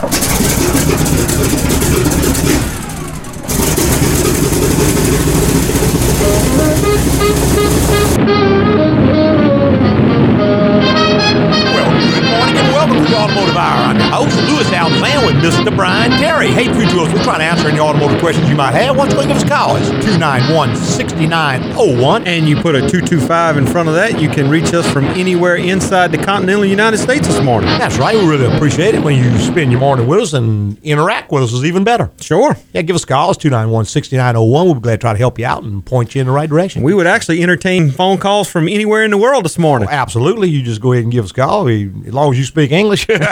Well, good morning and welcome to the Automotive Hour. I'm your host, Louis Altazan with Mr. Brian any questions you might have. Why don't you give us a call? It's 291 6901. and you put a 225 in front of that, you can reach us from anywhere inside the continental United States this morning. That's right. We really appreciate it when you spend your morning with us and interact with us is even better. Sure. Yeah, give us a call. It's 291 6901. We'll be glad to try to help you out and point you in the right direction. We would actually entertain phone calls from anywhere in the world this morning. Oh, absolutely. You just go ahead and give us a call we, as long as you speak English. we can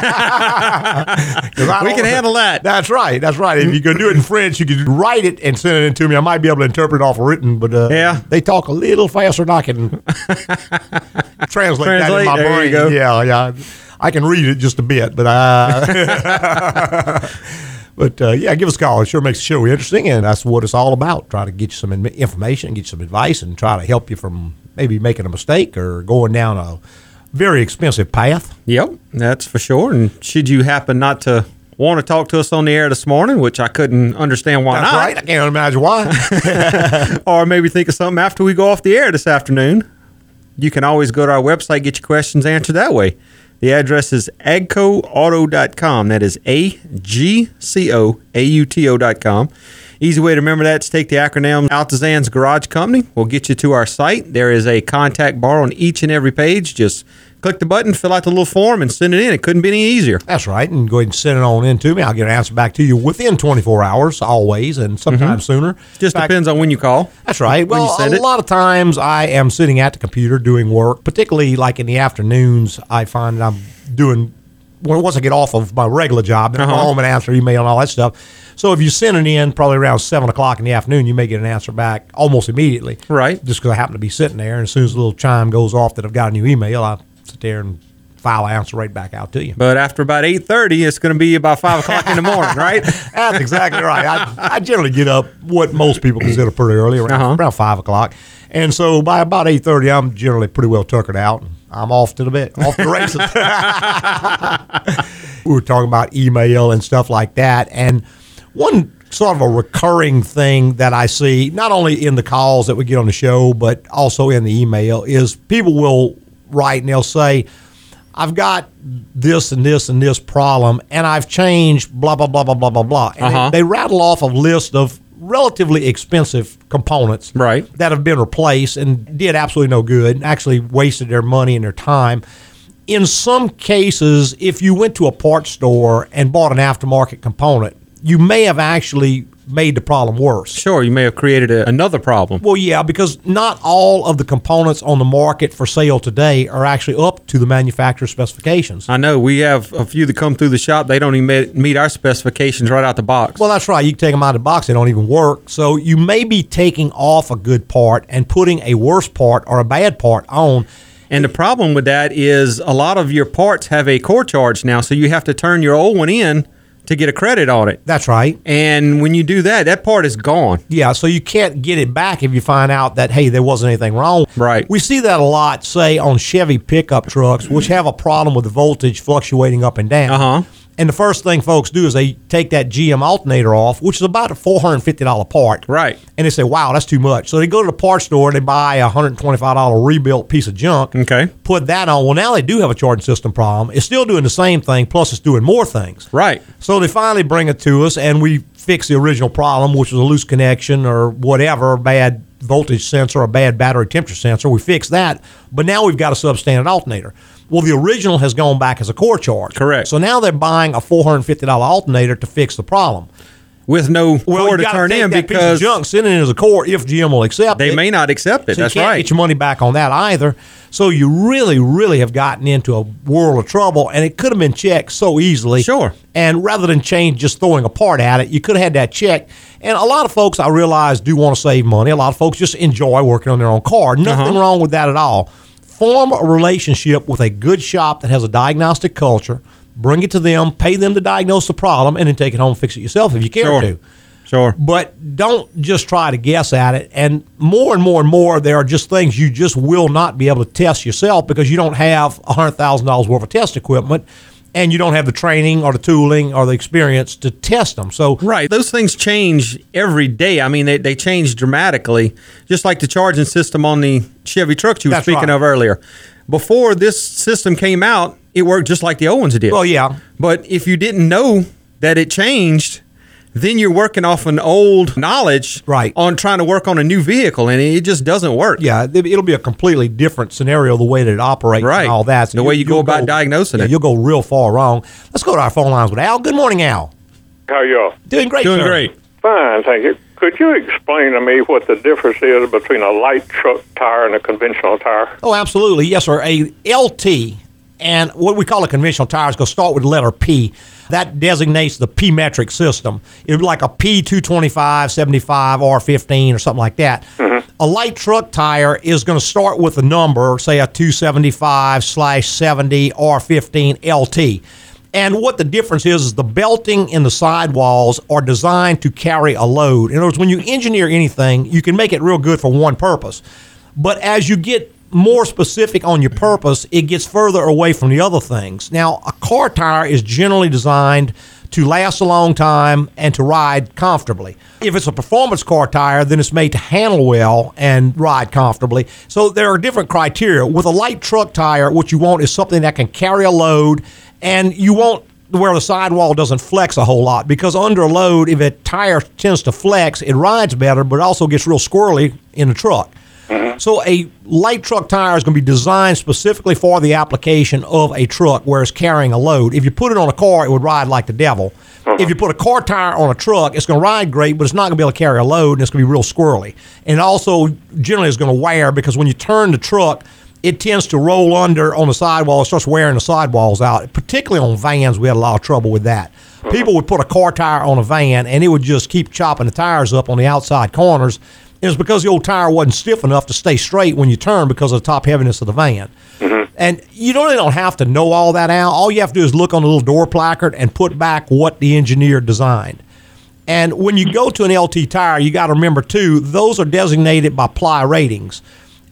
handle that. That's right. That's right. If you can do it in French, you could write it and send it in to me. I might be able to interpret it off of written, but uh, Yeah. they talk a little faster than I can translate, that in my brain. you. Yeah, yeah. I can read it just a bit, but uh, but uh, yeah, give us a call. It sure makes the show interesting, and that's what it's all about. Try to get you some information, get you some advice, and try to help you from maybe making a mistake or going down a very expensive path. Yep, that's for sure. And should you happen not to want to talk to us on the air this morning, which I couldn't understand why That's not, right. I can't imagine why. or maybe think of something after we go off the air this afternoon, you can always go to our website, get your questions answered that way. The address is agcoauto.com. That is A G C O A U T O.com. Easy way to remember that is take the acronym Altazan's Garage Company. We'll get you to our site. There is a contact bar on each and every page. Just click the button, fill out the little form, and send it in. It couldn't be any easier. That's right. And go ahead and send it on in to me. I'll get an answer back to you within 24 hours, always, and sometimes sooner. Just fact, depends on when you call. That's right. Well, a it. lot of times I am sitting at the computer doing work, particularly like in the afternoons. I find that I'm doing well, once I get off of my regular job, then Uh-huh. home and answer email and all that stuff. So if you send it in probably around seven o'clock in the afternoon, you may get an answer back almost immediately. Right. Just because I happen to be sitting there, and as soon as the little chime goes off that I've got a new email, I sit there and file an answer right back out to you. But after about 8.30, it's going to be about 5 o'clock in the morning, right? That's exactly right. I, I generally get up what most people consider pretty early, around, Uh-huh. around five o'clock, and so by about eight thirty, I'm generally pretty well tuckered out. I'm off to the bed, off to the races. we were talking about email and stuff like that, and one sort of a recurring thing that I see, not only in the calls that we get on the show, but also in the email, is people will write and they'll say. I've got this and this and this problem, and I've changed blah blah blah blah blah blah blah. And Uh-huh. they, they rattle off a list of relatively expensive components Right. that have been replaced and did absolutely no good, and actually wasted their money and their time. In some cases, if you went to a parts store and bought an aftermarket component, you may have actually made the problem worse. Sure, you may have created a, another problem. Well, yeah, because not all of the components on the market for sale today are actually up to the manufacturer's specifications. I know we have a few that come through the shop. They don't even meet, meet our specifications right out the box. Well, that's right. You can take them out of the box; they don't even work. So you may be taking off a good part and putting a worse part or a bad part on. and the problem with that is a lot of your parts have a core charge now, so you have to turn your old one in to get a credit on it. That's right. And when you do that, that part is gone. Yeah, so you can't get it back if you find out that hey, there wasn't anything wrong. Right. We see that a lot, say on Chevy pickup trucks, which have a problem with the voltage fluctuating up and down. Uh-huh. And the first thing folks do is they take that GM alternator off, which is about a four hundred fifty dollar part. Right. And they say, "Wow, that's too much." So they go to the parts store and they buy a hundred twenty five dollar rebuilt piece of junk. Okay. Put that on. Well, now they do have a charging system problem. It's still doing the same thing, plus it's doing more things. Right. So they finally bring it to us, and we fix the original problem, which was a loose connection or whatever, a bad voltage sensor, a bad battery temperature sensor. We fix that, but now we've got a substandard alternator. Well, the original has gone back as a core charge. Correct. So now they're buying a four hundred fifty dollar alternator to fix the problem. With no core to turn in that piece of because junk, send it in as a core if GM will accept they it. may not accept it. So you That's can't right. get your money back on that either. So you really, really have gotten into a world of trouble, and it could have been checked so easily. Sure. And rather than change just throwing a part at it, you could have had that checked. And a lot of folks, I realize, do want to save money. A lot of folks just enjoy working on their own car. Nothing Uh-huh. wrong with that at all. Form a relationship with a good shop that has a diagnostic culture. Bring it to them, pay them to diagnose the problem, and then take it home and fix it yourself if you care Sure. to Sure. but don't just try to guess at it. And more and more and more, there are just things you just will not be able to test yourself because you don't have $100,000 worth of test equipment. And you don't have the training or the tooling or the experience to test them. So Right. Those things change every day. I mean, they, they change dramatically, just like the charging system on the Chevy trucks you were speaking right. of earlier. Before this system came out, it worked just like the old ones did. Well, yeah. But if you didn't know that it changed, then you're working off an old knowledge Right. on trying to work on a new vehicle, and it just doesn't work. yeah, it- it'll be a completely different scenario the way that it operates Right. and all that. The way you go you'll about diagnosing yeah, it. You'll go real far wrong. Let's go to our phone lines with Al. Good morning, Al. How are y'all? Doing great. Doing sir. great. Fine, thank you. Could you explain to me what the difference is between a light truck tire and a conventional tire? Oh, absolutely. Yes, sir. A LT and what we call a conventional tire is going to start with the letter P. That designates the P metric system. It would be like a P225, 75, R15, or something like that. Mm-hmm. A light truck tire is going to start with a number, say a 275 slash 70 R15 LT. And what the difference is, is the belting in the sidewalls are designed to carry a load. In other words, when you engineer anything, you can make it real good for one purpose. But as you get more specific on your purpose, it gets further away from the other things. Now, a car tire is generally designed to last a long time and to ride comfortably. If it's a performance car tire, then it's made to handle well and ride comfortably. So there are different criteria. With a light truck tire, what you want is something that can carry a load and you want where the sidewall doesn't flex a whole lot because under load, if a tire tends to flex, it rides better, but also gets real squirrely in the truck. Mm-hmm. So a light truck tire is going to be designed specifically for the application of a truck where it's carrying a load. If you put it on a car, it would ride like the devil. Mm-hmm. If you put a car tire on a truck, it's going to ride great, but it's not going to be able to carry a load, and it's going to be real squirrely. And also, generally, it's going to wear because when you turn the truck, it tends to roll under on the sidewall. It starts wearing the sidewalls out. Particularly on vans, we had a lot of trouble with that. Mm-hmm. People would put a car tire on a van, and it would just keep chopping the tires up on the outside corners. Was because the old tire wasn't stiff enough to stay straight when you turn because of the top heaviness of the van. Mm-hmm. And you really don't have to know all that out. All you have to do is look on the little door placard and put back what the engineer designed. And when you go to an LT tire, you got to remember too, those are designated by ply ratings.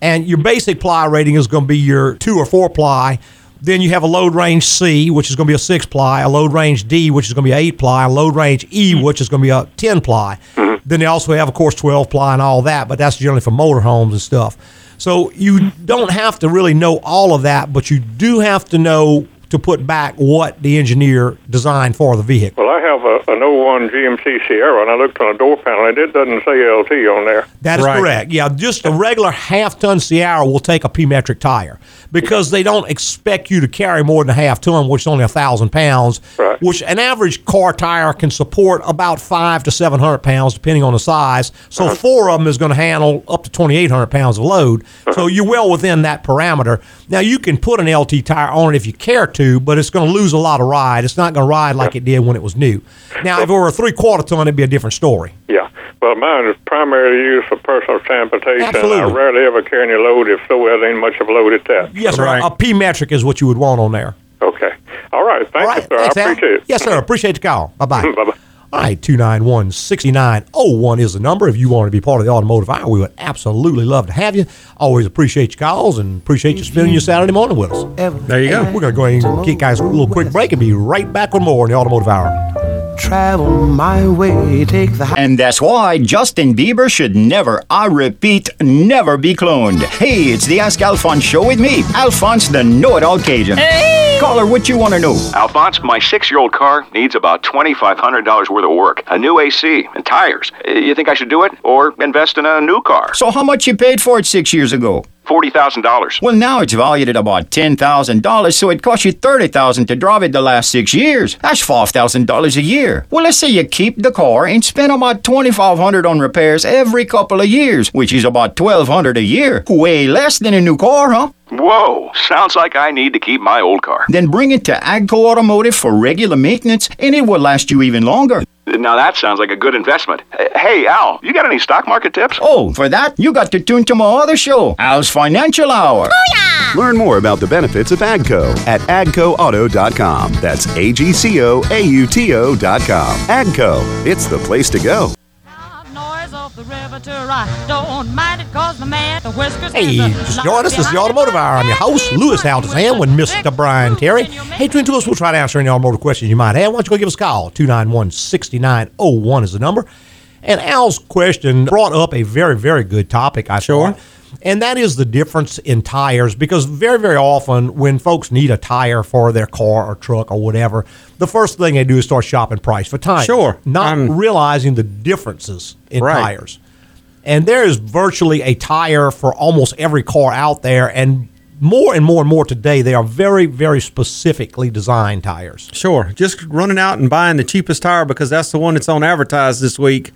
And your basic ply rating is going to be your two or four ply. Then you have a load range C, which is going to be a six ply, a load range D, which is going to be a eight ply, a load range E, which is going to be a 10 ply. Mm-hmm. Then they also have, of course, 12 ply and all that, but that's generally for motorhomes and stuff. So you don't have to really know all of that, but you do have to know to put back what the engineer designed for the vehicle. Well, I have a, an 01 GMC Sierra, and I looked on the door panel, and it doesn't say LT on there. That is Right. correct. Yeah, just a regular half ton Sierra will take a P metric tire because they don't expect you to carry more than a half ton, which is only a thousand pounds. Right. Which an average car tire can support about five to seven hundred pounds, depending on the size. So uh-huh. four of them is going to handle up to twenty eight hundred pounds of load. So uh-huh. you're well within that parameter. Now you can put an LT tire on it if you care to, but it's going to lose a lot of ride. It's not going to ride like it did when it was new. Now, if it were a three quarter ton, it'd be a different story. Yeah. Well, mine is primarily used for personal transportation. Absolutely. I rarely ever carry any load. If so, well, there ain't much of a load at that. Yes, sir. Right. A P metric is what you would want on there. Okay. All right. Thank All right. you, sir. Thanks, I Al. appreciate it. Yes, sir. Appreciate the call. Bye bye. Bye-bye. All right. 291 6901 is the number. If you want to be part of the automotive hour, we would absolutely love to have you. Always appreciate your calls and appreciate you spending your Saturday morning with us. There you go. We're going to go ahead and get guys a little quick break and be right back with more in the automotive hour. Travel my way, take the And that's why Justin Bieber should never, I repeat, never be cloned. Hey, it's the Ask Alphonse show with me, Alphonse the Know It All Cajun. Hey! Caller, what you want to know? Alphonse, my six year old car needs about $2,500 worth of work, a new AC, and tires. You think I should do it or invest in a new car? So, how much you paid for it six years ago? $40,000. Well, now it's valued at about ten thousand dollars, so it cost you $30,000 to drive it the last six years. That's five thousand dollars a year. Well, let's say you keep the car and spend about $2,500 on repairs every couple of years, which is about $1,200 a year. Way less than a new car, huh? Whoa, sounds like I need to keep my old car. Then bring it to Agco Automotive for regular maintenance, and it will last you even longer. Now that sounds like a good investment. Hey, Al, you got any stock market tips? Oh, for that, you got to tune to my other show, Al's Financial Hour. Learn more about the benefits of AGCO at agcoauto.com. That's A G C O A U T O.com. AGCO, it's the place to go. Hey, and the just join us. This is the Automotive Hour. I'm your host, Louis Altazan, with Mr. Brian Terry. Hey, twin to us, we'll try to answer any automotive questions you might have. Why don't you go give us a call? 291 6901 is the number. And Al's question brought up a very, very good topic, I Sure. thought. And that is the difference in tires because very, very often when folks need a tire for their car or truck or whatever, the first thing they do is start shopping price for tires. Sure. Not Um, realizing the differences in Right. tires. And there is virtually a tire for almost every car out there. And more and more and more today, they are very, very specifically designed tires. Sure. Just running out and buying the cheapest tire because that's the one that's on advertised this week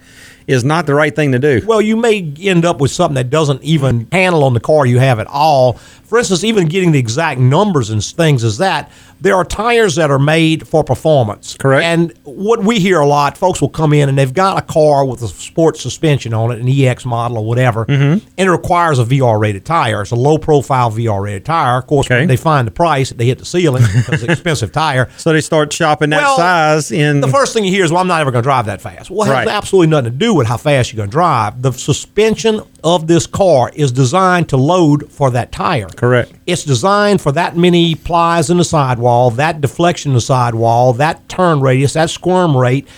is not the right thing to do. Well, you may end up with something that doesn't even handle on the car you have at all. For instance, even getting the exact numbers and things is that there are tires that are made for performance. Correct. And what we hear a lot, folks will come in and they've got a car with a sports suspension on it, an EX model or whatever, Mm-hmm. and it requires a VR rated tire. It's a low profile VR rated tire. Of course, Okay. when they find the price, they hit the ceiling because it's an expensive tire. So they start shopping that Well, size in The first thing you hear is, "Well, I'm not ever going to drive that fast." Well, it has Right. absolutely nothing to do with how fast you're going to drive. The suspension of this car is designed to load for that tire. Correct. It's designed for that many plies in the sidewall, that deflection in the sidewall, that turn radius, that squirm rate,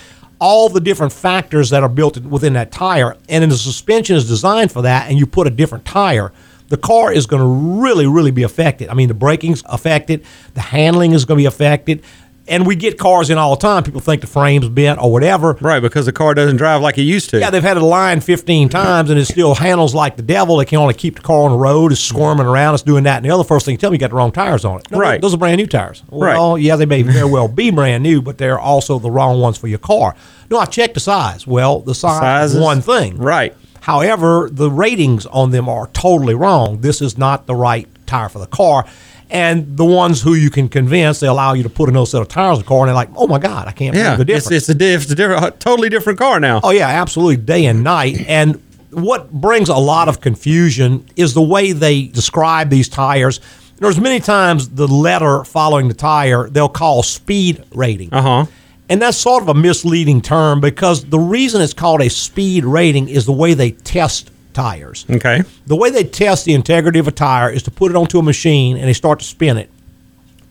all the different factors that are built within that tire. And then the suspension is designed for that, and you put a different tire. The car is going to really, really be affected. I mean, the braking's affected, the handling is going to be affected. And we get cars in all the time. People think the frame's bent or whatever. right because the car doesn't drive like it used to. Yeah, they've had it aligned 15 times and it still handles like the devil. They can only keep the car on the road. It's squirming around. It's doing that. And the other first thing you tell me, you got the wrong tires on it. No, Right. Those are brand new tires. Well, Right. yeah, they may very well be brand new, but they're also the wrong ones for your car. No, I checked the size. Well, the size Size is is- one thing. right. However, the ratings on them are totally wrong. This is not the right tire for the car. And the ones who you can convince, they allow you to put another set of tires in the car, and they're like, "Oh my God, I can't Yeah, believe the it's, difference." it's a di- it's a different, a totally different car now. Oh yeah, absolutely, day and night. And what brings a lot of confusion is the way they describe these tires. There's many times the letter following the tire they'll call speed rating. Uh huh. And that's sort of a misleading term because the reason it's called a speed rating is the way they test tires. Okay. The way they test the integrity of a tire is to put it onto a machine and they start to spin it.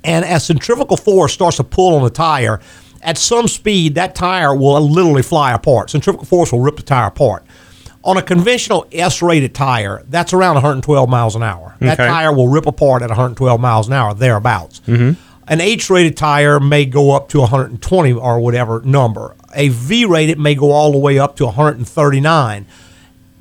And as centrifugal force starts to pull on the tire, at some speed, that tire will literally fly apart. Centrifugal force will rip the tire apart. On a conventional S rated tire, that's around 112 miles an hour. That Okay. tire will rip apart at 112 miles an hour, thereabouts. Mm-hmm. An H rated tire may go up to 120 or whatever number. A V rated may go all the way up to 139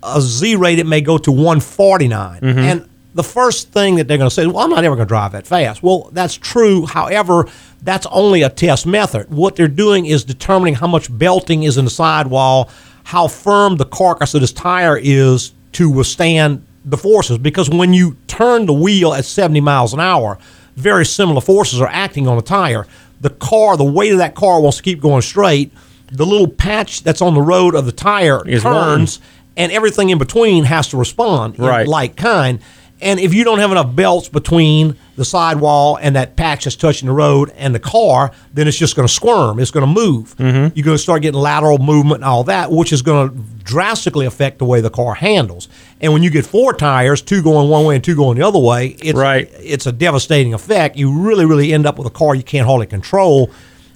a Z rate, it may go to 149. Mm-hmm. And the first thing that they're going to say is, well, I'm not ever going to drive that fast. Well, that's true. However, that's only a test method. What they're doing is determining how much belting is in the sidewall, how firm the carcass of this tire is to withstand the forces. Because when you turn the wheel at 70 miles an hour, very similar forces are acting on the tire. The car, the weight of that car wants to keep going straight. The little patch that's on the road of the tire Is turns and everything in between has to respond in Right. like kind. And if you don't have enough belts between the sidewall and that patch that's touching the road and the car, then it's just going to squirm. It's going to move. Mm-hmm. You're going to start getting lateral movement and all that, which is going to drastically affect the way the car handles. And when you get four tires, two going one way and two going the other way, it's Right. it's a devastating effect. You really, really end up with a car you can't hardly control.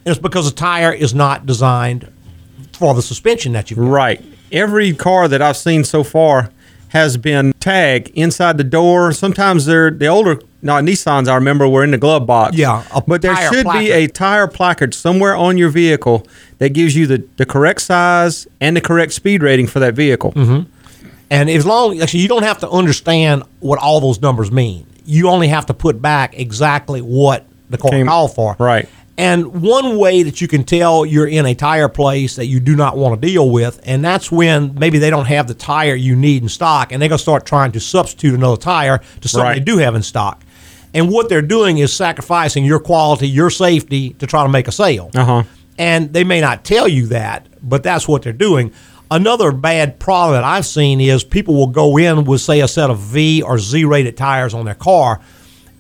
And it's because the tire is not designed for the suspension that you've got. Right. Every car that I've seen so far has been tagged inside the door. Sometimes they're the older no Nissans I remember were in the glove box. Yeah, but there should placard. be a tire placard somewhere on your vehicle that gives you the, the correct size and the correct speed rating for that vehicle. Mm-hmm. And as long actually, you don't have to understand what all those numbers mean. You only have to put back exactly what the car Came- called for. right. And one way that you can tell you're in a tire place that you do not want to deal with, and that's when maybe they don't have the tire you need in stock, and they're going to start trying to substitute another tire to something Right. they do have in stock. And what they're doing is sacrificing your quality, your safety to try to make a sale. Uh huh. And they may not tell you that, but that's what they're doing. Another bad problem that I've seen is people will go in with, say, a set of V or Z rated tires on their car.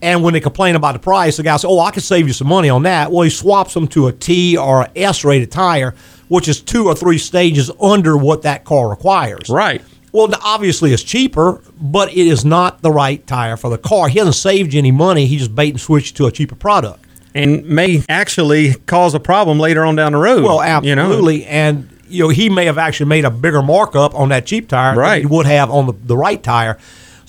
And when they complain about the price, the guy says, Oh, I could save you some money on that. Well, he swaps them to a T or a S rated tire, which is two or three stages under what that car requires. Right. Well, obviously it's cheaper, but it is not the right tire for the car. He hasn't saved you any money. He just bait and switched to a cheaper product. and may actually cause a problem later on down the road. Well, you know? absolutely. And you know, he may have actually made a bigger markup on that cheap tire Right. than he would have on the, the right tire.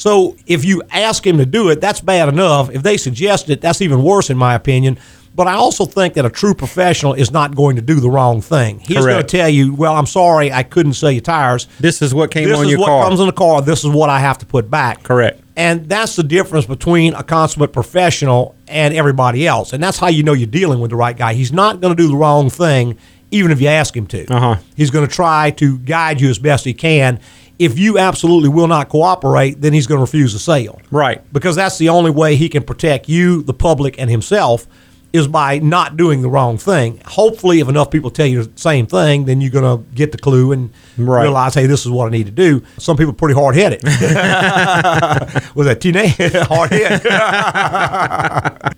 So if you ask him to do it, that's bad enough. If they suggest it, that's even worse in my opinion. But I also think that a true professional is not going to do the wrong thing. He's going to tell you, "Well, I'm sorry, I couldn't sell you tires. This is what came this on is what comes in the car. This is what I have to put back." Correct. And that's the difference between a consummate professional and everybody else. And that's how you know you're dealing with the right guy. He's not going to do the wrong thing, even if you ask him to. Uh-huh. He's going to try to guide you as best he can. If you absolutely will not cooperate, then he's going to refuse the sale. Right. Because that's the only way he can protect you, the public, and himself is by not doing the wrong thing. Hopefully, if enough people tell you the same thing, then you're going to get the clue and Right. realize, hey, this is what I need to do. Some people are pretty hard headed. Was that teenage hard head?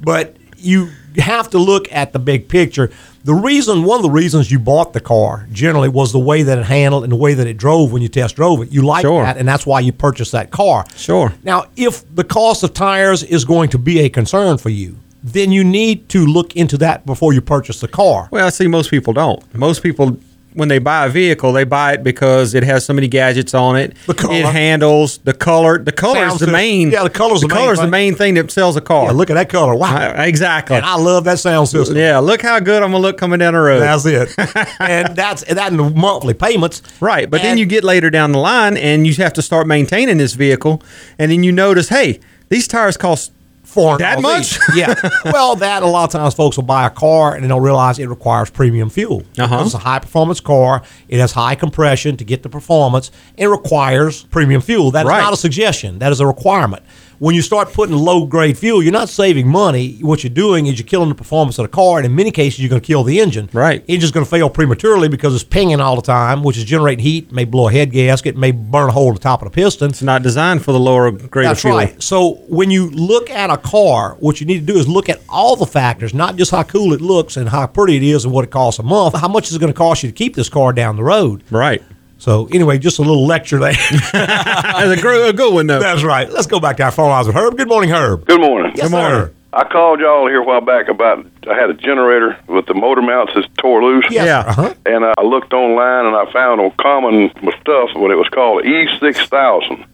but you have to look at the big picture. The reason, one of the reasons you bought the car generally was the way that it handled and the way that it drove when you test drove it. You like Sure. that, and that's why you purchased that car. Sure. Now, if the cost of tires is going to be a concern for you, then you need to look into that before you purchase the car. Well, I see most people don't. Most people, when they buy a vehicle, they buy it because it has so many gadgets on it. The color. It handles the color. The color Sound is the system. main. Yeah, the color's the main color's the thing. main thing that sells a car. Yeah, look at that color. Wow. I- exactly. and I love that sound system. yeah, look how good I'm gonna look coming down the road. That's it. and that's that in the monthly payments. Right, but then you get later down the line and you have to start maintaining this vehicle, and then you notice, hey, these tires cost foreign That much? yeah. Well, that a lot of times folks will buy a car and they don't realize it requires premium fuel. Uh-huh. It's a high performance car. It has high compression to get the performance. It requires premium fuel. That is Right. not a suggestion. That is a requirement. When you start putting low grade fuel, you're not saving money. What you're doing is you're killing the performance of the car, and in many cases, you're going to kill the engine. Right. Engine's going to fail prematurely because it's pinging all the time, which is generating heat, may blow a head gasket, may burn a hole in the top of the piston. It's not designed for the lower grade That's of fuel. right. So when you look at a car, what you need to do is look at all the factors, not just how cool it looks and how pretty it is and what it costs a month. How much is it going to cost you to keep this car down the road? Right. So anyway, just a little lecture there. That's a, gr- a good one, though. That's right. Let's go back to our phone lines with Herb. Good morning, Herb. Good morning. Yes, morning. sir. I called y'all here a while back about I had a generator with the motor mounts that tore loose. Yes. Yeah. Uh-huh. And I looked online and I found on common stuff what it was called E6000.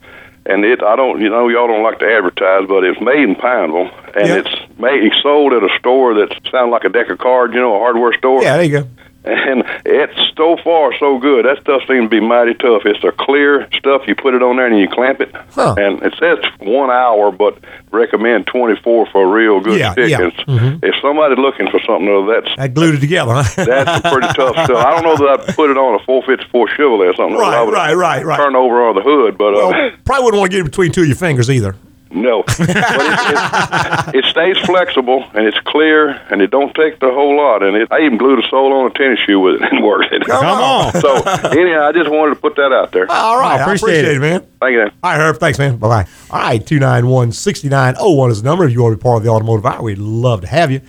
And it, I don't, you know, y'all don't like to advertise, but it's made in Pineville, and Yeah. it's made, it's sold at a store that sounds like a deck of cards, you know, a hardware store. Yeah, there you go. And it's so far so good. That stuff seems to be mighty tough. It's a clear stuff. You put it on there and you clamp it. Huh. And it says one hour, but recommend 24 for a real good Yeah, stick. yeah. It's- If somebody's looking for something, though, that's I glued it together, huh? that's pretty tough stuff. I don't know that I'd put it on a 454 Chevrolet or something. Right, right, right, right. Turn over on the hood, but uh, probably wouldn't want to get it between two of your fingers either. No. but it, it, it stays flexible and it's clear and it don't take the whole lot. And it, I even glued a sole on a tennis shoe with it and worked it. Come on. So anyhow, I just wanted to put that out there. All right. I I appreciate, appreciate it, it. man. Thank you. Man. All right, Herb. Thanks, man. Bye bye. All right, 291 6901 is the number. If you want to be part of the automotive hour, we'd love to have you.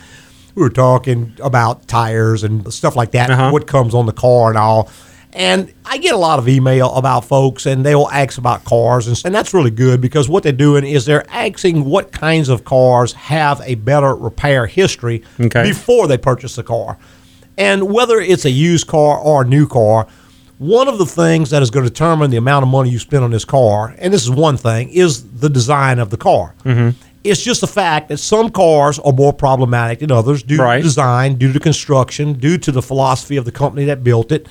We were talking about tires and stuff like that, Uh-huh. what comes on the car and all. And I get a lot of email about folks, and they'll ask about cars, and, and that's really good because what they're doing is they're asking what kinds of cars have a better repair history Okay. before they purchase the car. And whether it's a used car or a new car, one of the things that is going to determine the amount of money you spend on this car, and this is one thing, is the design of the car. Mm-hmm. It's just the fact that some cars are more problematic than others due Right. to design, due to construction, due to the philosophy of the company that built it.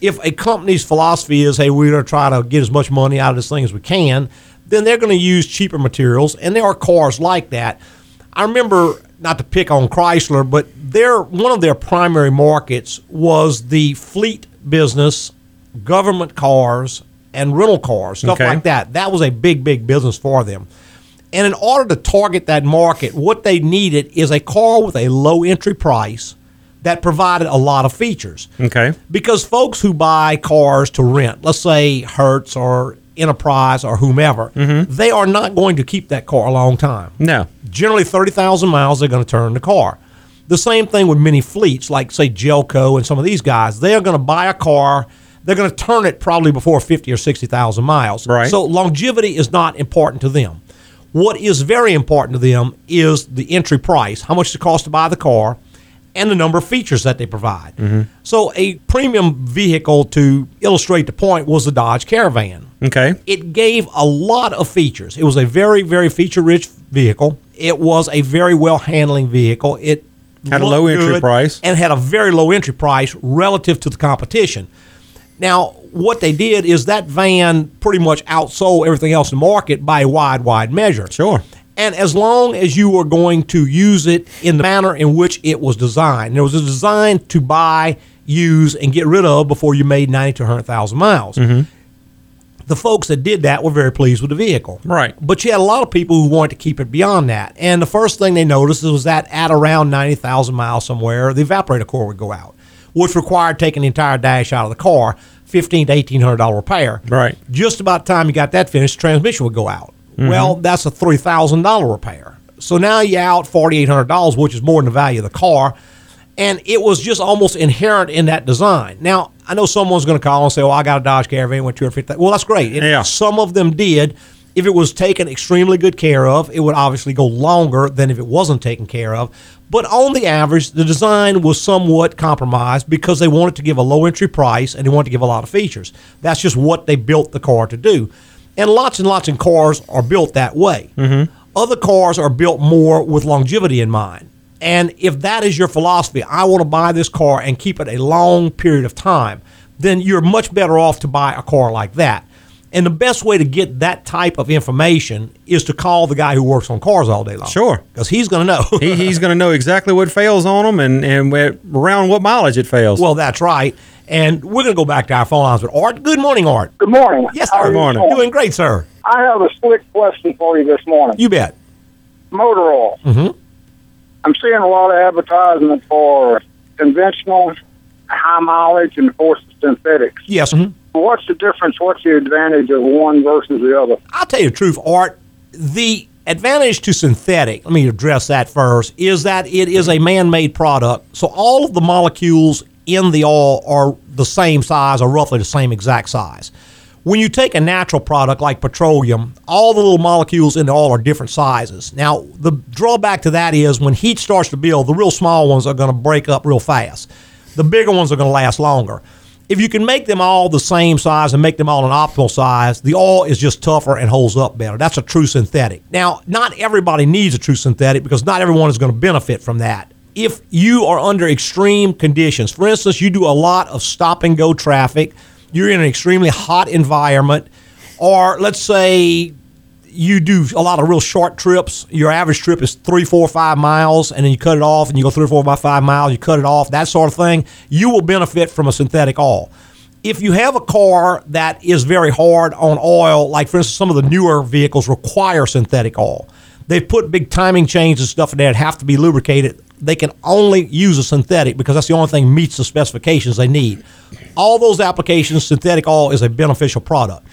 If a company's philosophy is, hey, we're going to try to get as much money out of this thing as we can, then they're going to use cheaper materials, and there are cars like that. I remember not to pick on Chrysler, but their one of their primary markets was the fleet business, government cars, and rental cars, stuff Okay. like that. That was a big, big business for them. And in order to target that market, what they needed is a car with a low entry price that provided a lot of features. Okay. Because folks who buy cars to rent, let's say Hertz or Enterprise or whomever, mm-hmm. they are not going to keep that car a long time No. generally 30,000 miles, they're going to turn the car. The same thing with many fleets, like, say, Gelco and some of these guys. They are going to buy a car they're going to turn it probably before 50 or 60,000 miles. Right. So longevity is not important to them. What is very important to them is the entry price, how much it costs to buy the car, and the number of features that they provide. Mm-hmm. So a premium vehicle, to illustrate the point, was the Dodge Caravan. Okay. It gave a lot of features. It was a very, very feature-rich vehicle. It was a very well handling vehicle. It Had a low entry price. and had a very low entry price relative to the competition. Now, what they did is that van pretty much outsold everything else in the market by a wide, wide measure. Sure. And as long as you were going to use it in the manner in which it was designed, it was designed to buy, use, and get rid of before you made 90 to 100,000 miles. Mm-hmm. The folks that did that were very pleased with the vehicle. Right. But you had a lot of people who wanted to keep it beyond that. And the first thing they noticed was that at around 90,000 miles somewhere, the evaporator core would go out, which required taking the entire dash out of the car, fifteen to $1,800 repair. Right. Just about the time you got that finished, the transmission would go out. Mm-hmm. Well, that's a $3,000 repair. So now you're out $4,800, which is more than the value of the car. And it was just almost inherent in that design. Now, I know someone's going to call and say, well, I got a Dodge Caravan, went 250 Well, that's great. It- Yeah. Some of them did. If it was taken extremely good care of, it would obviously go longer than if it wasn't taken care of. But on the average, the design was somewhat compromised because they wanted to give a low entry price and they wanted to give a lot of features. That's just what they built the car to do. And lots and lots of cars are built that way. Mm-hmm. Other cars are built more with longevity in mind. And if that is your philosophy, I want to buy this car and keep it a long period of time, then you're much better off to buy a car like that. And the best way to get that type of information is to call the guy who works on cars all day long. Sure. Because he's going to know. he, he's going to know exactly what fails on them and, and around what mileage it fails. well, that's right. And we're going to go back to our phone lines with Art. Good morning, Art. Good morning. Yes, sir. are morning. doing? Doing great, sir. I have a slick question for you this morning. You bet. Motor oil. Mhm. I'm seeing a lot of advertisement for conventional, high mileage, and of course synthetics. Yes. mhm. What's the difference? What's the advantage of one versus the other? I'll tell you the truth, Art. The advantage to synthetic, let me address that first, is that it is a man made product. So all of the molecules in the oil are the same size or roughly the same exact size. When you take a natural product like petroleum, all the little molecules in the oil are different sizes. Now, the drawback to that is when heat starts to build, the real small ones are going to break up real fast. The bigger ones are going to last longer. If you can make them all the same size and make them all an optimal size, the oil is just tougher and holds up better. That's a true synthetic. Now, not everybody needs a true synthetic because not everyone is going to benefit from that. If you are under extreme conditions, for instance, you do a lot of stop and go traffic, you're in an extremely hot environment, or let's say you do a lot of real short trips. Your average trip is three, four, five miles, and then you cut it off, and you go three or four by five miles. You cut it off, that sort of thing. You will benefit from a synthetic oil. If you have a car that is very hard on oil, like for instance, some of the newer vehicles require synthetic oil. They've put big timing chains and stuff in there that have to be lubricated. They can only use a synthetic because that's the only thing meets the specifications they need. All those applications, synthetic oil is a beneficial product.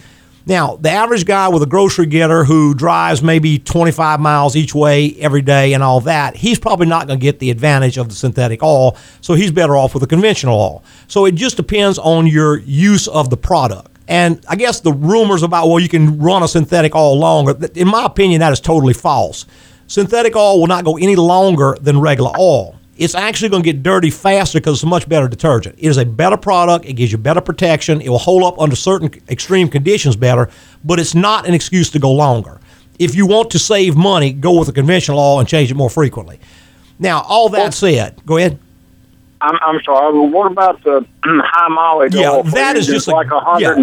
Now, the average guy with a grocery getter who drives maybe 25 miles each way every day and all that, he's probably not going to get the advantage of the synthetic oil, so he's better off with a conventional oil. So it just depends on your use of the product. And I guess the rumors about, well, you can run a synthetic all longer, in my opinion, that is totally false. Synthetic oil will not go any longer than regular oil. It's actually going to get dirty faster because it's a much better detergent. It is a better product. It gives you better protection. It will hold up under certain extreme conditions better, but it's not an excuse to go longer. If you want to save money, go with a conventional oil and change it more frequently. Now, all that said, go ahead. I'm, I'm sorry. but What about the high mileage Yeah, oil? that is just a, like yeah,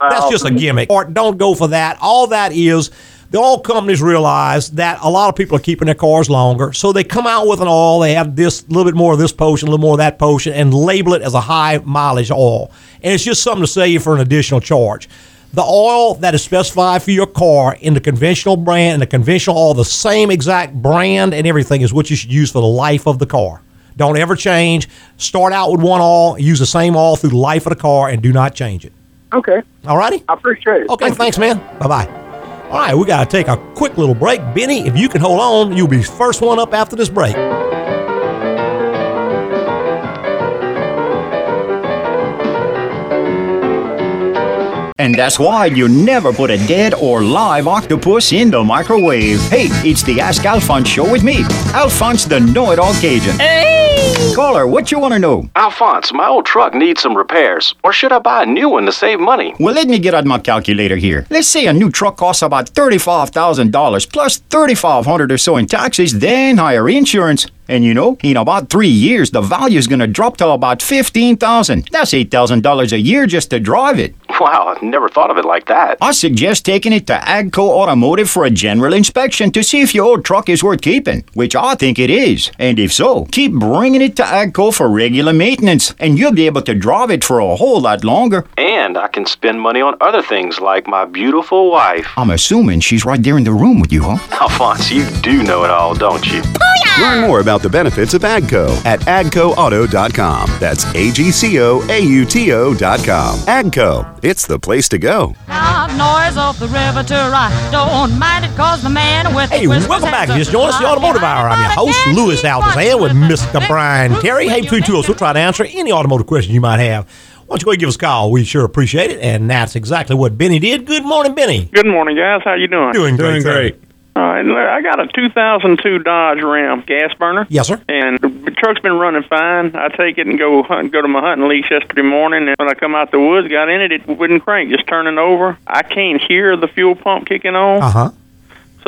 That's just a gimmick. Or don't go for that. All that is the oil companies realize that a lot of people are keeping their cars longer, so they come out with an oil. They have this little bit more of this potion, a little more of that potion, and label it as a high mileage oil. And it's just something to sell you for an additional charge. The oil that is specified for your car in the conventional brand and the conventional oil, the same exact brand and everything, is what you should use for the life of the car. Don't ever change. Start out with one all. use the same all through the life of the car, and do not change it. Okay. All righty? I appreciate it. Okay, Thank you. thanks, man. Bye bye. All right, we got to take a quick little break. Benny, if you can hold on, you'll be first one up after this break. And that's why you never put a dead or live octopus in the microwave. Hey, it's the Ask Alphonse show with me, Alphonse the Know It All Cajun. Hey! Caller, what you want to know? Alphonse, my old truck needs some repairs. Or should I buy a new one to save money? Well, let me get out my calculator here. Let's say a new truck costs about $35,000 plus $3,500 or so in taxes, then higher insurance. And you know, in about three years, the value is going to drop to about 15,000. That's $8,000 a year just to drive it. Wow, I've never thought of it like that. I suggest taking it to Agco Automotive for a general inspection to see if your old truck is worth keeping, which I think it is. And if so, keep bringing it to Agco for regular maintenance, and you'll be able to drive it for a whole lot longer. And I can spend money on other things like my beautiful wife. I'm assuming she's right there in the room with you, huh? Alphonse, you do know it all, don't you? Oh, Learn more about the benefits of AGCO at agcoauto.com. That's A G C O A U T O.com. AGCO, it's the place to go. Loud noise off the river to right. Don't mind it cause the man with Hey, the whiskers welcome back. has Just a join us the Automotive Hour. I'm your host, Louis Altazan, with Mr. Brian Terry. Hey, between two of us, we'll try to answer any automotive question you might have. Why don't you go ahead and give us a call? We sure appreciate it. And that's exactly what Benny did. Good morning, Benny. Good morning, guys. How you doing? Doing great. Doing sir. great. All right, I got a 2002 Dodge Ram gas burner. Yes, sir. And the truck's been running fine. I take it and go hunt, go to my hunting lease yesterday morning. And when I come out the woods, got in it, it wouldn't crank, just turning over. I can't hear the fuel pump kicking on. Uh huh.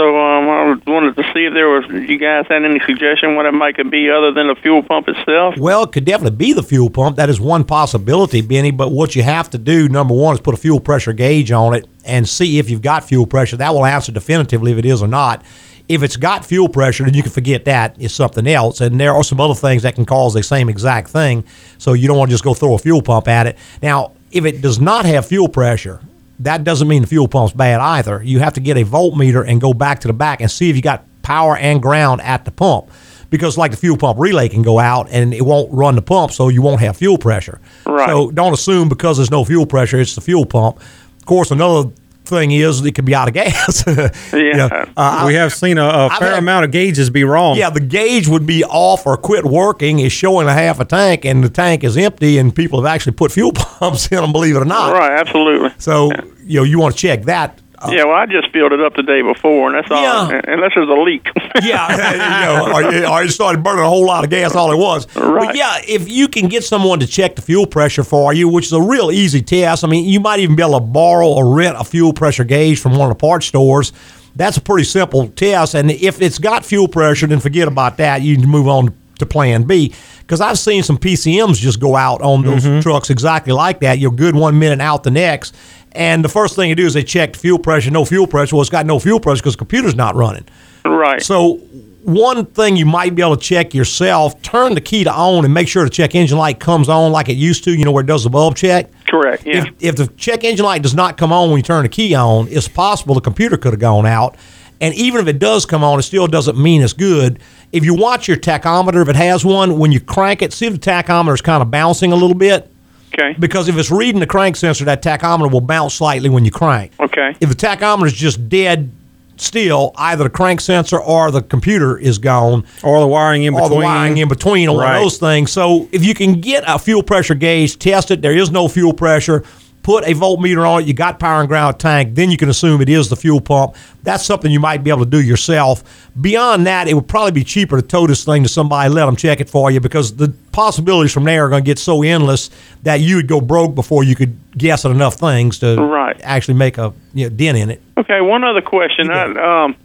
So um, I wanted to see if there was, you guys had any suggestion what it might could be other than the fuel pump itself. Well, it could definitely be the fuel pump. That is one possibility, Benny. But what you have to do, number one, is put a fuel pressure gauge on it and see if you've got fuel pressure. That will answer definitively if it is or not. If it's got fuel pressure, then you can forget that. It's something else. And there are some other things that can cause the same exact thing. So you don't want to just go throw a fuel pump at it. Now, if it does not have fuel pressure, that doesn't mean the fuel pump's bad either. You have to get a voltmeter and go back to the back and see if you got power and ground at the pump. Because like the fuel pump relay can go out and it won't run the pump, so you won't have fuel pressure. Right. So don't assume because there's no fuel pressure, it's the fuel pump. Of course, another thing is it could be out of gas. You know, uh, we have seen a, a I've fair had- amount of gauges be wrong. yeah, the gauge would be off or quit working. Is showing a half a tank, and the tank is empty, and people have actually put fuel pumps in them. Believe it or not. Right, absolutely. So you know you want to check that. Uh, yeah, well, I just filled it up the day before, and that's all. Yeah. Unless there's a leak. yeah, you know, or, or it started burning a whole lot of gas all it was. Right. But yeah, if you can get someone to check the fuel pressure for you, which is a real easy test. I mean, you might even be able to borrow or rent a fuel pressure gauge from one of the parts stores. That's a pretty simple test, and if it's got fuel pressure, then forget about that. You can move on to Plan B. Because I've seen some PCMs just go out on those trucks exactly like that. You're good one minute, out the next. And the first thing you do is they check fuel pressure, no fuel pressure. Well, it's got no fuel pressure because the computer's not running. right. So one thing you might be able to check yourself, turn the key to on and make sure the check engine light comes on like it used to, you know, where it does the bulb check. Correct. Yeah. If, if the check engine light does not come on when you turn the key on, it's possible the computer could have gone out. And even if it does come on, it still doesn't mean it's good. If you watch your tachometer, if it has one, when you crank it, see if the tachometer is kind of bouncing a little bit. Okay. Because if it's reading the crank sensor, that tachometer will bounce slightly when you crank. Okay. If the tachometer is just dead still, either the crank sensor or the computer is gone, Or the wiring in or between. the wiring in between on one of those things. So if you can get a fuel pressure gauge, test it. There is no fuel pressure. Put a voltmeter on it. You got power and ground tank. Then you can assume it is the fuel pump. That's something you might be able to do yourself. Beyond that, it would probably be cheaper to tow this thing to somebody, let them check it for you, because the possibilities from there are going to get so endless that you would go broke before you could guess at enough things to Right. actually make a you know, dent in it. Okay, one other question. Got I, um,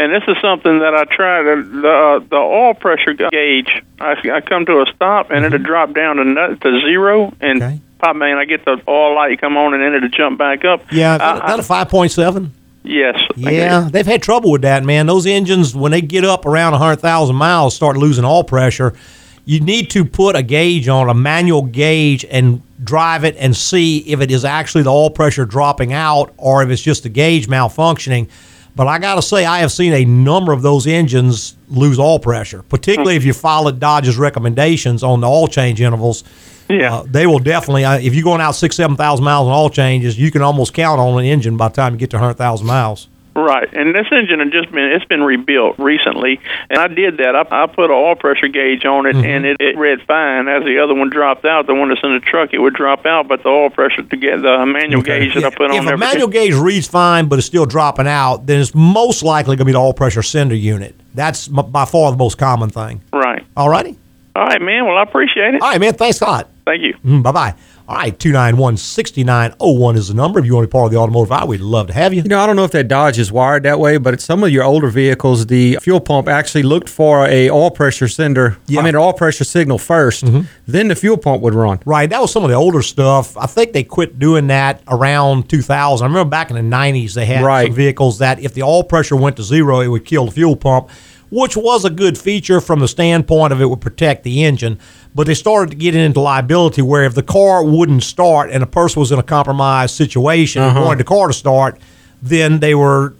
and this is something that I tried. The uh, the oil pressure gauge. I, I come to a stop and it'll drop down to to zero, and Mm-hmm. Okay. Pop man, I get the oil light come on, and then it'll jump back up. Yeah, that a five point seven. Yes. Yeah, they've had trouble with that, man. Those engines, when they get up around 100,000 miles, start losing all pressure. You need to put a gauge on, a manual gauge, and drive it and see if it is actually the oil pressure dropping out or if it's just the gauge malfunctioning. But I got to say, I have seen a number of those engines lose all pressure, particularly if you followed Dodge's recommendations on the oil change intervals. Yeah. Uh, they will definitely, uh, if you're going out six, 7,000 miles on all changes, you can almost count on an engine by the time you get to 100,000 miles. Right, and this engine had just been it's been rebuilt recently, and I did that. I, I put an oil pressure gauge on it, Mm-hmm. and it, it read fine. As the other one dropped out, the one that's in the truck, it would drop out, but the oil pressure to get the manual gauge that I put on if there. a manual gauge reads fine but it's still dropping out, then it's most likely going to be the oil pressure sender unit. That's m- by far the most common thing. right. All righty. All right, man. Well, I appreciate it. All right, man. Thanks a lot. Thank you. Mm, bye bye. All right, 291 6901 is the number. If you want to be part of the automotive hour, we'd love to have you. You know, I don't know if that Dodge is wired that way, but some of your older vehicles, the fuel pump actually looked for a oil pressure sender. Yeah. I mean, an oil pressure signal 1st then the fuel pump would run. Right, that was some of the older stuff. I think they quit doing that around 2000. I remember back in the 90s, they had Right. some vehicles that if the oil pressure went to zero, it would kill the fuel pump, which was a good feature from the standpoint of it would protect the engine. But they started to get into liability where if the car wouldn't start and a person was in a compromised situation and Uh-huh. wanted the car to start, then they were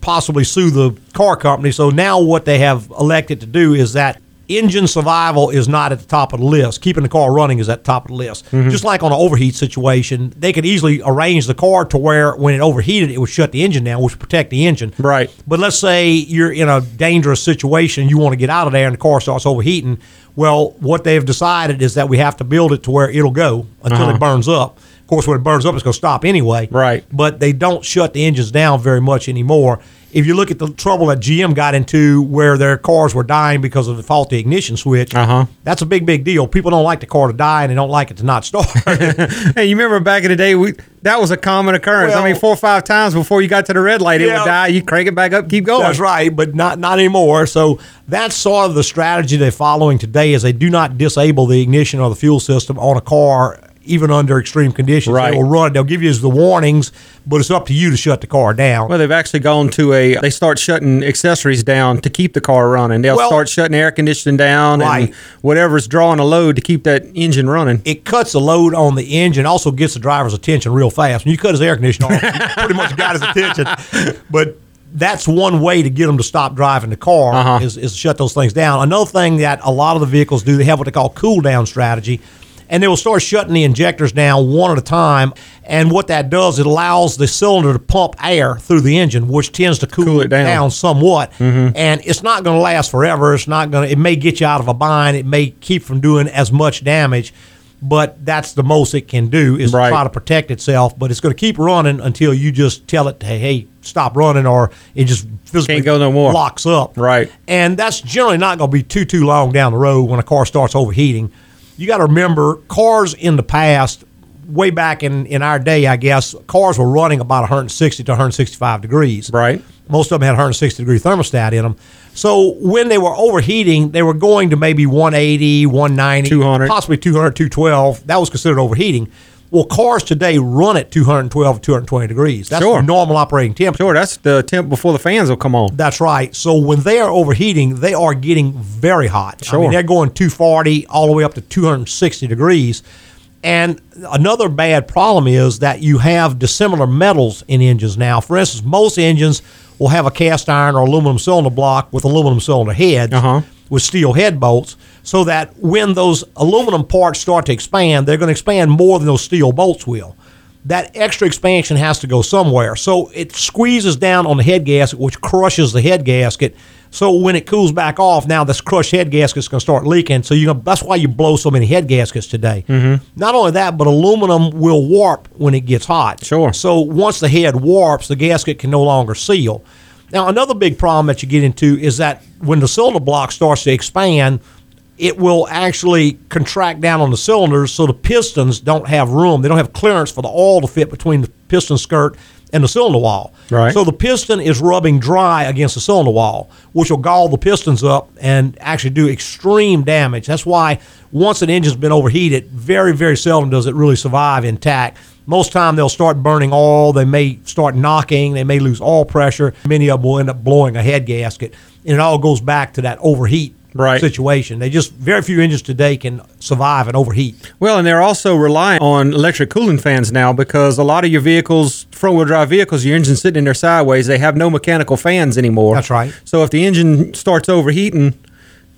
possibly sue the car company. So now what they have elected to do is that engine survival is not at the top of the list. Keeping the car running is at the top of the list. Mm-hmm. Just like on an overheat situation, they could easily arrange the car to where when it overheated, it would shut the engine down, which would protect the engine. Right. But let's say you're in a dangerous situation, you want to get out of there, and the car starts overheating. Well, what they've decided is that we have to build it to where it'll go until Uh-huh. it burns up. Of course, when it burns up, it's going to stop anyway. Right. But they don't shut the engines down very much anymore. If you look at the trouble that GM got into where their cars were dying because of the faulty ignition switch, Uh-huh. that's a big, big deal. People don't like the car to die and they don't like it to not start. Hey, you remember back in the day, we that was a common occurrence. I mean, four or five times before you got to the red light, it would die. You crank it back up, keep going. That's right, but not not anymore. So that's sort of the strategy they're following today is they do not disable the ignition or the fuel system on a car even under extreme conditions. Right. They will run. They'll give you the warnings, but it's up to you to shut the car down. Well, they've actually gone to a. They start shutting accessories down to keep the car running. They'll Well- start shutting air conditioning down Right. and whatever's drawing a load to keep that engine running. it cuts the load on the engine, also gets the driver's attention real fast. When you cut his air conditioner off, you pretty much got his attention. But that's one way to get them to stop driving the car Uh-huh. is, is shut those things down. Another thing that a lot of the vehicles do, they have what they call cool down strategy. And they will start shutting the injectors down one at a time. And what that does, it allows the cylinder to pump air through the engine, which tends to cool, Cool it down. down, somewhat. Mm-hmm. And it's not going to last forever. It's not going to, it may get you out of a bind. It may keep from doing as much damage but that's the most it can do is Right. try to protect itself. But it's going to keep running until you just tell it, hey, hey, stop running, or it just physically Can't go no more. locks up. Right. And that's generally not going to be too too long down the road when a car starts overheating. You got to remember, cars in the past, way back in in our day, I guess, cars were running about 160 to 165 degrees. Right. Most of them had 160 degree thermostat in them. So when they were overheating, they were going to maybe 180, 190, 200. possibly 200, 212. That was considered overheating. Well, cars today run at 212, 220 degrees. That's Sure. normal operating temperature. Sure, that's the temp before the fans will come on. That's right. So when they are overheating, they are getting very hot. I Sure. mean, they're going 240 all the way up to 260 degrees. And another bad problem is that you have dissimilar metals in engines now. For instance, most engines will have a cast iron or aluminum cylinder block with aluminum cylinder heads Uh-huh. with steel head bolts, so that when those aluminum parts start to expand, they're going to expand more than those steel bolts will that extra expansion has to go somewhere. So it squeezes down on the head gasket, which crushes the head gasket. So when it cools back off, now this crushed head gasket is going to start leaking. So you know that's why you blow so many head gaskets today. Mm-hmm. Not only that, but aluminum will warp when it gets hot. Sure. So once the head warps, the gasket can no longer seal. Now another big problem that you get into is that when the cylinder block starts to expand, it will actually contract down on the cylinders so the pistons don't have room. They don't have clearance for the oil to fit between the piston skirt and the cylinder wall. Right. So the piston is rubbing dry against the cylinder wall, which will gall the pistons up and actually do extreme damage. That's why once an engine's been overheated, very, very seldom does it really survive intact. Most time they'll start burning oil. They may start knocking. They may lose oil pressure. Many of them will end up blowing a head gasket, and it all goes back to that overheat Right. situation. They just very few engines today can survive and overheat. Well, and they're also relying on electric cooling fans now because a lot of your vehicles, front wheel drive vehicles, your engine's sitting in there sideways. They have no mechanical fans anymore. That's right. So if the engine starts overheating,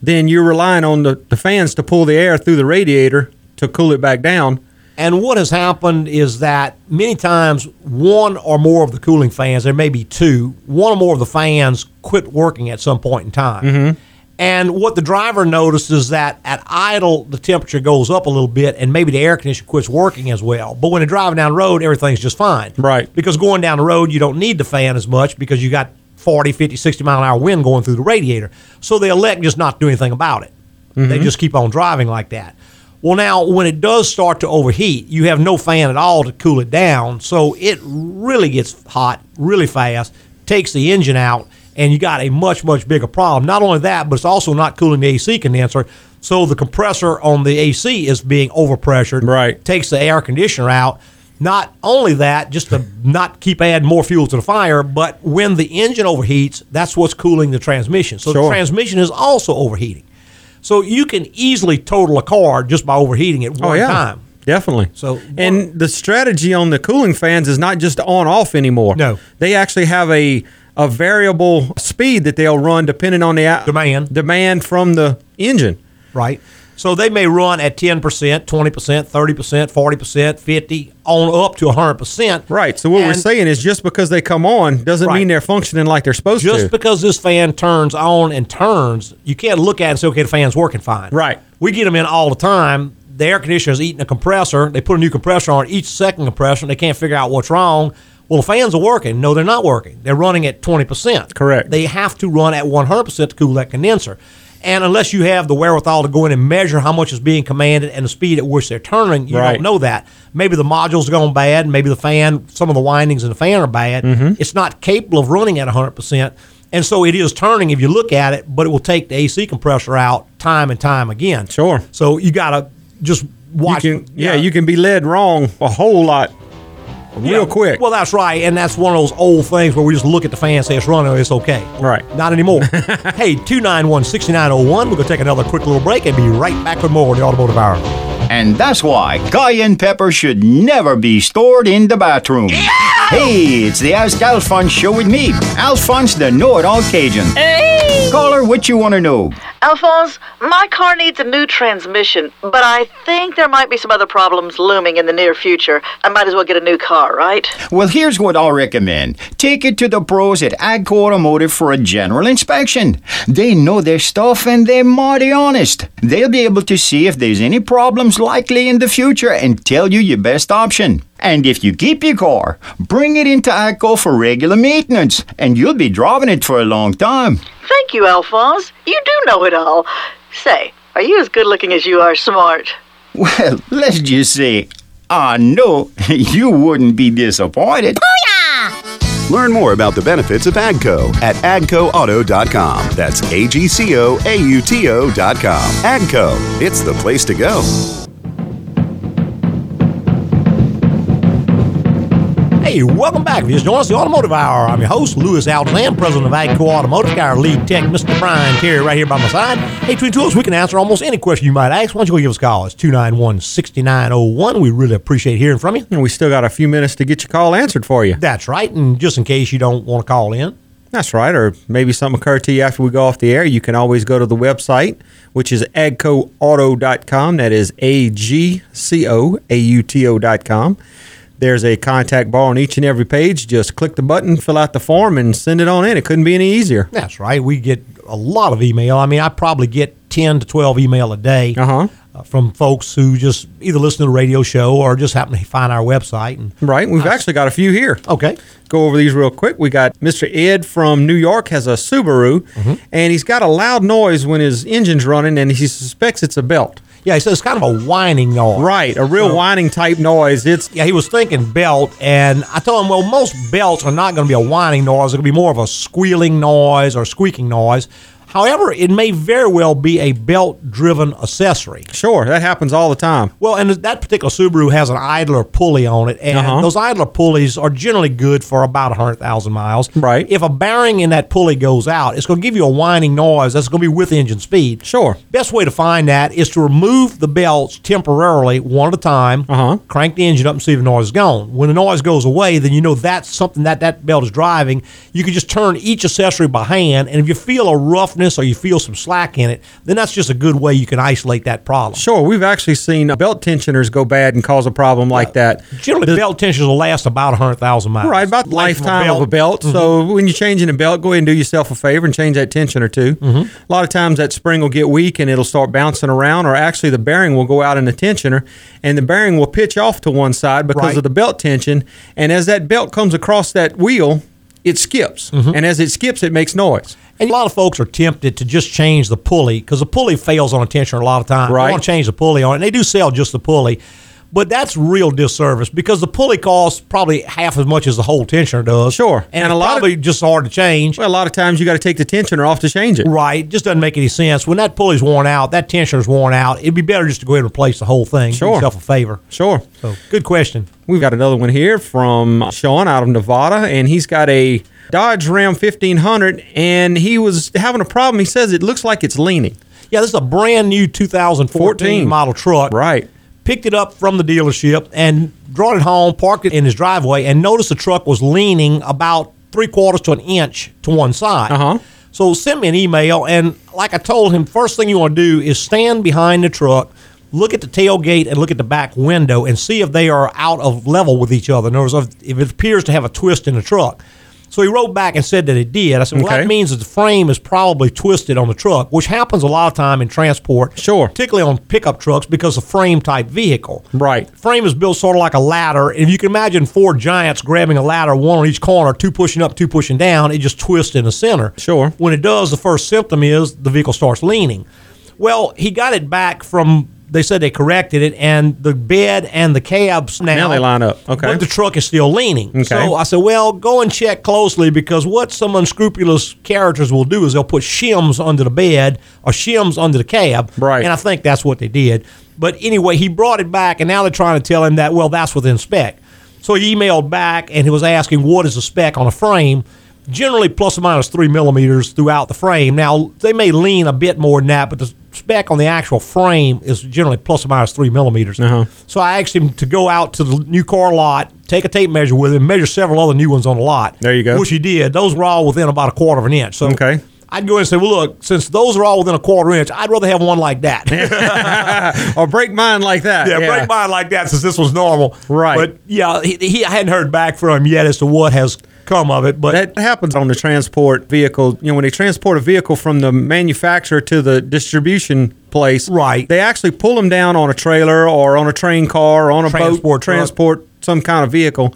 then you're relying on the, the fans to pull the air through the radiator to cool it back down. And what has happened is that many times one or more of the cooling fans, there may be two, one or more of the fans quit working at some point in time. Mm-hmm. And what the driver noticed is that at idle, the temperature goes up a little bit and maybe the air conditioner quits working as well. But when they're driving down the road, everything's just fine. Right. Because going down the road, you don't need the fan as much because you got 40, 50, 60 mile an hour wind going through the radiator. So they elect just not to do anything about it. They Mhm. just keep on driving like that. Well, now when it does start to overheat, you have no fan at all to cool it down, so it really gets hot really fast, takes the engine out, and you got a much much bigger problem. Not only that, but it's also not cooling the AC condenser, so the compressor on the AC is being overpressured. Right, takes the air conditioner out. Not only that, just to not keep adding more fuel to the fire, but when the engine overheats, that's what's cooling the transmission. So the transmission is also overheating. So you can easily total a car just by overheating it oh, one oh yeah, time. definitely. So and the strategy on the cooling fans is not just on off anymore. No, they actually have a a variable speed that they'll run depending on the demand demand from the engine. Right. So they may run at 10%, 20%, 30%, 40%, 50 on up to 100%. Right. So what we're saying is just because they come on doesn't Right. mean they're functioning like they're supposed Just to. Just because this fan turns on and turns, you can't look at it and say, okay, the fan's working fine. Right. We get them in all the time. The air conditioner is eating a compressor. They put a new compressor on each second compressor, and they can't figure out what's wrong. Well, the fans are working. No, they're not working. They're running at 20%. Correct. They have to run at 100% to cool that condenser. And unless you have the wherewithal to go in and measure how much is being commanded and the speed at which they're turning, you Right. don't know that. Maybe the module's gone bad. Maybe the fan, some of the windings in the fan are bad. Mhm. It's not capable of running at 100%. And so it is turning if you look at it, but it will take the AC compressor out time and time again. Sure. So you got to just watch. You can, yeah, you can be led wrong a whole lot real Yeah, quick. Well, that's right, and that's one of those old things where we just look at the fan and say it's running, it's okay. Right. Not anymore. hey, 291-6901. We're going to take another quick little break and be right back with more of the Automotive Hour. And that's why cayenne pepper should never be stored in the bathroom. Hey, it's the Ask Alphonse show with me, Alphonse the know-it-all Cajun. Hey! Caller, what you want to know? Alphonse, my car needs a new transmission, but I think there might be some other problems looming in the near future. I might as well get a new car, right? Well, here's what I'll recommend. Take it to the pros at Agco Automotive for a general inspection. They know their stuff and they're mighty honest. They'll be able to see if there's any problems likely in the future and tell you your best option. And if you keep your car, bring it into Agco for regular maintenance, and you'll be driving it for a long time. Thank you, Alphonse. You do know it all. Say, are you as good looking as you are smart? Well, let's just say, I know you wouldn't be disappointed. Learn more about the benefits of AGCO at agcoauto.com. That's A G C O A U T O.com. AGCO, it's the place to go. Hey, welcome back. If you just joined us, the Automotive Hour. I'm your host, Louis Altazan, president of Agco Automotive. Got our lead tech, Mr. Brian Terry, right here by my side. Hey, between us, we can answer almost any question you might ask. Why don't you go give us a call? It's 291 6901. We really appreciate hearing from you. And we still got a few minutes to get your call answered for you. That's right. And just in case you don't want to call in, That's right. Or maybe something occurred to you after we go off the air. You can always go to the website, which is agcoauto.com. That is A G C O A U T O.com. There's a contact bar on each and every page. Just click the button, fill out the form, and send it on in. It couldn't be any easier. That's right. We get a lot of email. I mean, I probably get 10 to 12 email a day uh-huh. from folks who just either listen to the radio show or just happen to find our website. And Right. We've actually got a few here. Okay. Go over these real quick. We got Mr. Ed from New York has a Subaru, and he's got a loud noise when his engine's running, and he suspects it's a belt. Yeah, so it's kind of a whining noise. Right, a real So- whining type noise. It's yeah, he was thinking belt, and I told him, well, most belts are not going to be a whining noise. It'll be more of a squealing noise or squeaking noise. However, it may very well be a belt-driven accessory. Sure, that happens all the time. Well, and that particular Subaru has an idler pulley on it, and Uh-huh. those idler pulleys are generally good for about 100,000 miles. Right. If a bearing in that pulley goes out, it's going to give you a whining noise that's going to be with engine speed. Sure. Best way to find that is to remove the belts temporarily, one at a time. Uh-huh. Crank the engine up and see if the noise is gone. When the noise goes away, then you know that's something that that belt is driving. You can just turn each accessory by hand, and if you feel a rough stiffness or you feel some slack in it, then that's just a good way you can isolate that problem. Sure, we've actually seen belt tensioners go bad and cause a problem like that. Generally, belt tensioners will last about 100,000 miles. Right, about the Life of a lifetime of a belt. Mhm. So when you're changing a belt, go ahead and do yourself a favor and change that tension or 2 Mm-hmm. A lot of times that spring will get weak and it'll start bouncing around, or actually the bearing will go out in the tensioner and the bearing will pitch off to one side because Right. of the belt tension. And as that belt comes across that wheel, it skips. Mm-hmm. And as it skips, it makes noise. And a lot of folks are tempted to just change the pulley because the pulley fails on a tensioner a lot of times. Right. They want to change the pulley on it. And they do sell just the pulley. But that's real disservice because the pulley costs probably half as much as the whole tensioner does. Sure. And, And a lot of- probably just hard to change. Well, a lot of times you got to take the tensioner off to change it. Right. Just doesn't make any sense. When that pulley's worn out, that tensioner's worn out, it'd be better just to go ahead and replace the whole thing. Sure. Do yourself a favor. Sure. So good question. We've got another one here from Sean out of Nevada, and he's got a Dodge Ram 1500, and he was having a problem. He says it looks like it's leaning. Yeah, this is a brand new 2014 14. model truck. Right. Picked it up from the dealership and brought it home, parked it in his driveway, and noticed the truck was leaning about three quarters to an inch to one side. Uh huh. So sent me an email, and like I told him, first thing you want to do is stand behind the truck, look at the tailgate, and look at the back window, and see if they are out of level with each other. In other words, if it appears to have a twist in the truck. So he wrote back and said that it did. I said, well, Okay. that means that the frame is probably twisted on the truck, which happens a lot of time in transport. Sure. Particularly on pickup trucks because of frame type vehicle. Right. Frame is built sort of like a ladder. If you can imagine four giants grabbing a ladder, one on each corner, two pushing up, two pushing down, it just twists in the center. Sure. When it does, the first symptom is the vehicle starts leaning. Well, he got it back from. They said they corrected it, and the bed and the cabs now, Now they line up. Okay. but the truck is still leaning. Okay. So I said, well, go and check closely because what some unscrupulous characters will do is they'll put shims under the bed or shims under the cab. Right. And I think that's what they did. But anyway, he brought it back, and now they're trying to tell him that, well, that's within spec. So he emailed back and he was asking what is the spec on a frame. Generally, plus or minus three millimeters throughout the frame. Now, they may lean a bit more than that, but the spec on the actual frame is generally plus or minus three millimeters. Uh-huh. So I asked him to go out to the new car lot, take a tape measure with him, measure several other new ones on the lot. There you go. Which he did. Those were all within about a quarter of an inch. So Okay. I'd go in and say, well, look, since those are all within a quarter inch, I'd rather have one like that. or break mine like that. Yeah, break mine like that since this was normal. Right. But yeah, he, he I hadn't heard back from him yet as to what has come of it. But That happens on the transport vehicle. You know, when they transport a vehicle from the manufacturer to the distribution place, Right. They actually pull them down on a trailer or on a train car or on a Transport boat, transport some kind of vehicle.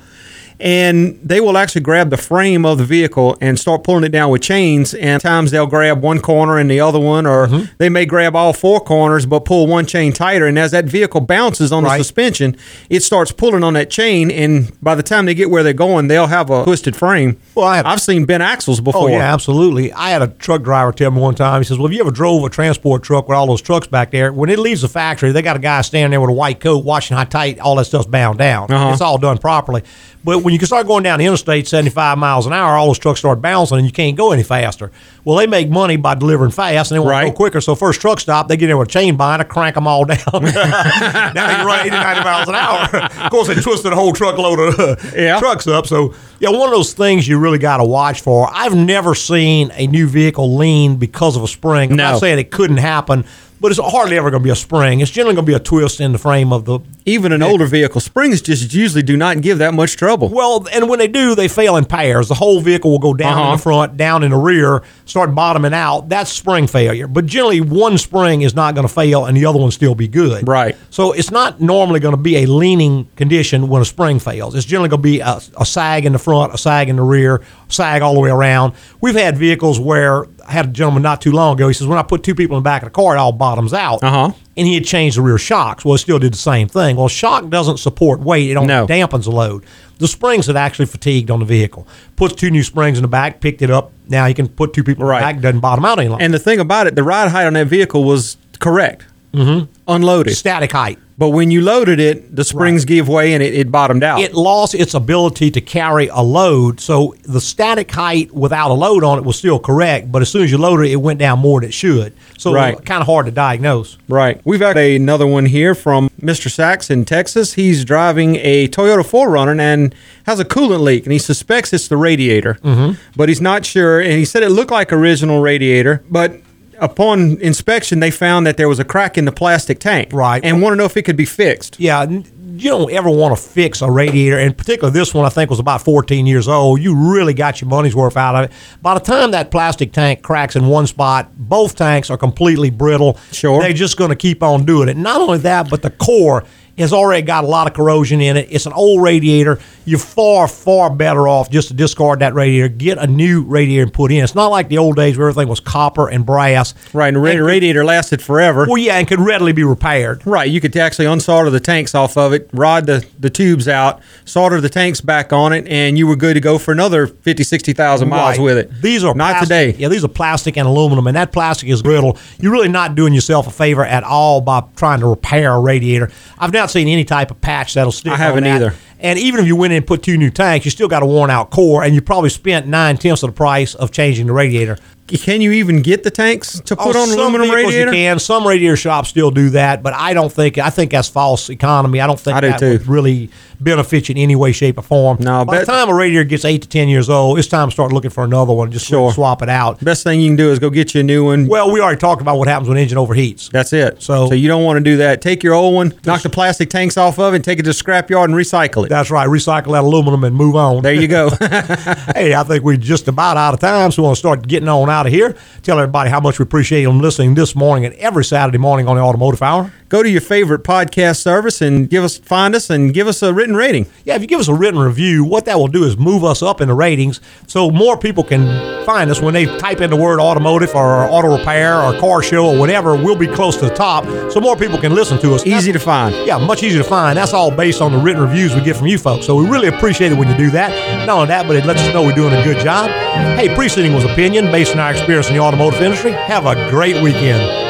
And they will actually grab the frame of the vehicle and start pulling it down with chains. And times they'll grab one corner and the other one, or Mm-hmm. they may grab all four corners but pull one chain tighter. And as that vehicle bounces on Right. the suspension, it starts pulling on that chain. And by the time they get where they're going, they'll have a twisted frame. Well, I have- I've seen bent axles before. Oh yeah, absolutely. I had a truck driver tell me one time. He says, "Well, if you ever drove a transport truck with all those trucks back there? When it leaves the factory, they got a guy standing there with a white coat, watching how tight all that stuff's bound down. Uh-huh. It's all done properly. But when you can start going down the interstate 75 miles an hour, all those trucks start bouncing, and you can't go any faster. Well, they make money by delivering fast, and they want to go quicker. So first truck stop, they get in with a chain binder, crank them all down. now you can run 80, 90 miles an hour. of course, they twisted a whole truckload of uh, Yeah. trucks up. So, yeah, one of those things you really got to watch for. I've never seen a new vehicle lean because of a spring. I'm No. not saying it couldn't happen, but it's hardly ever going to be a spring. It's generally going to be a twist in the frame of the. Even an older vehicle, springs just usually do not give that much trouble. Well, and when they do, they fail in pairs. The whole vehicle will go down in Uh-huh. the front, down in the rear, start bottoming out. That's spring failure. But generally, one spring is not going to fail and the other one still be good. Right. So it's not normally going to be a leaning condition when a spring fails. It's generally going to be a, a sag in the front, a sag in the rear, sag all the way around. We've had vehicles where I had a gentleman not too long ago. He says, when I put two people in the back of the car, it all bottoms out. Uh-huh. And he had changed the rear shocks. Well, it still did the same thing. Well, shock doesn't support weight. It only No. dampens the load. The springs had actually fatigued on the vehicle. Puts two new springs in the back, picked it up. Now you can put two people Right. in the back, doesn't bottom out any longer. And the thing about it, the ride height on that vehicle was correct. Unloaded. Static height. But when you loaded it, the springs gave way and it, it bottomed out. It lost its ability to carry a load. So the static height without a load on it was still correct, but as soon as you loaded it, it went down more than it should. So Right. kind of hard to diagnose. Right. We've had another one here from Mr. Sachs in Texas. He's driving a Toyota 4Runner and has a coolant leak, and he suspects it's the radiator, Mhm. but he's not sure. And he said it looked like original radiator, but upon inspection, they found that there was a crack in the plastic tank. Right. And want to know if it could be fixed. Yeah, you don't ever want to fix a radiator, and particularly this one, I think was about 14 years old. You really got your money's worth out of it. By the time that plastic tank cracks in one spot, both tanks are completely brittle. Sure, they're just going to keep on doing it. Not only that, but the core has already got a lot of corrosion in it. It's an old radiator. You're far, far better off just to discard that radiator, get a new radiator and put in. It's not like the old days where everything was copper and brass. Right, and the ra- radiator lasted forever. Well, yeah, and could readily be repaired. Right, you could actually unsolder the tanks off of it, rod the, the tubes out, solder the tanks back on it, and you were good to go for another 50, 60,000 miles Right. with it. These are not plastic- today. Yeah, these are plastic and aluminum, and that plastic is brittle. You're really not doing yourself a favor at all by trying to repair a radiator. I've not seen any type of patch that'll stick. I haven't either. And even if you went in and put two new tanks, you still got a worn out core, and you probably spent nine tenths of the price of changing the radiator. Can you even get the tanks to oh, put Oh, on some aluminum vehicles radiator? You can. Some radiator shops still do that, but I don't think. I think that's false economy. I don't think I do that too. would really benefit you in any way, shape, or form. No, by the time a radiator gets eight to ten years old, it's time to start looking for another one. Just swap it out. Best thing you can do is go get you a new one. Well, we already talked about what happens when engine overheats. That's it. So, So you don't want to do that. Take your old one, knock the plastic tanks off of it, take it to the scrapyard and recycle it. That's right. Recycle that aluminum and move on. There you go. hey, I think we're just about out of time, so we want to start getting on out of here. Tell everybody how much we appreciate them listening this morning and every Saturday morning on the Automotive Hour. Go to your favorite podcast service and give us find us and give us a written rating. Yeah, if you give us a written review, what that will do is move us up in the ratings so more people can find us when they type in the word automotive or auto repair or car show or whatever. We'll be close to the top so more people can listen to us. Easy to find. Yeah, much easier to find. That's all based on the written reviews we get from you folks. So we really appreciate it when you do that. Not only that, but it lets us know we're doing a good job. Hey, preceding was opinion based on our experience in the automotive industry. Have a great weekend.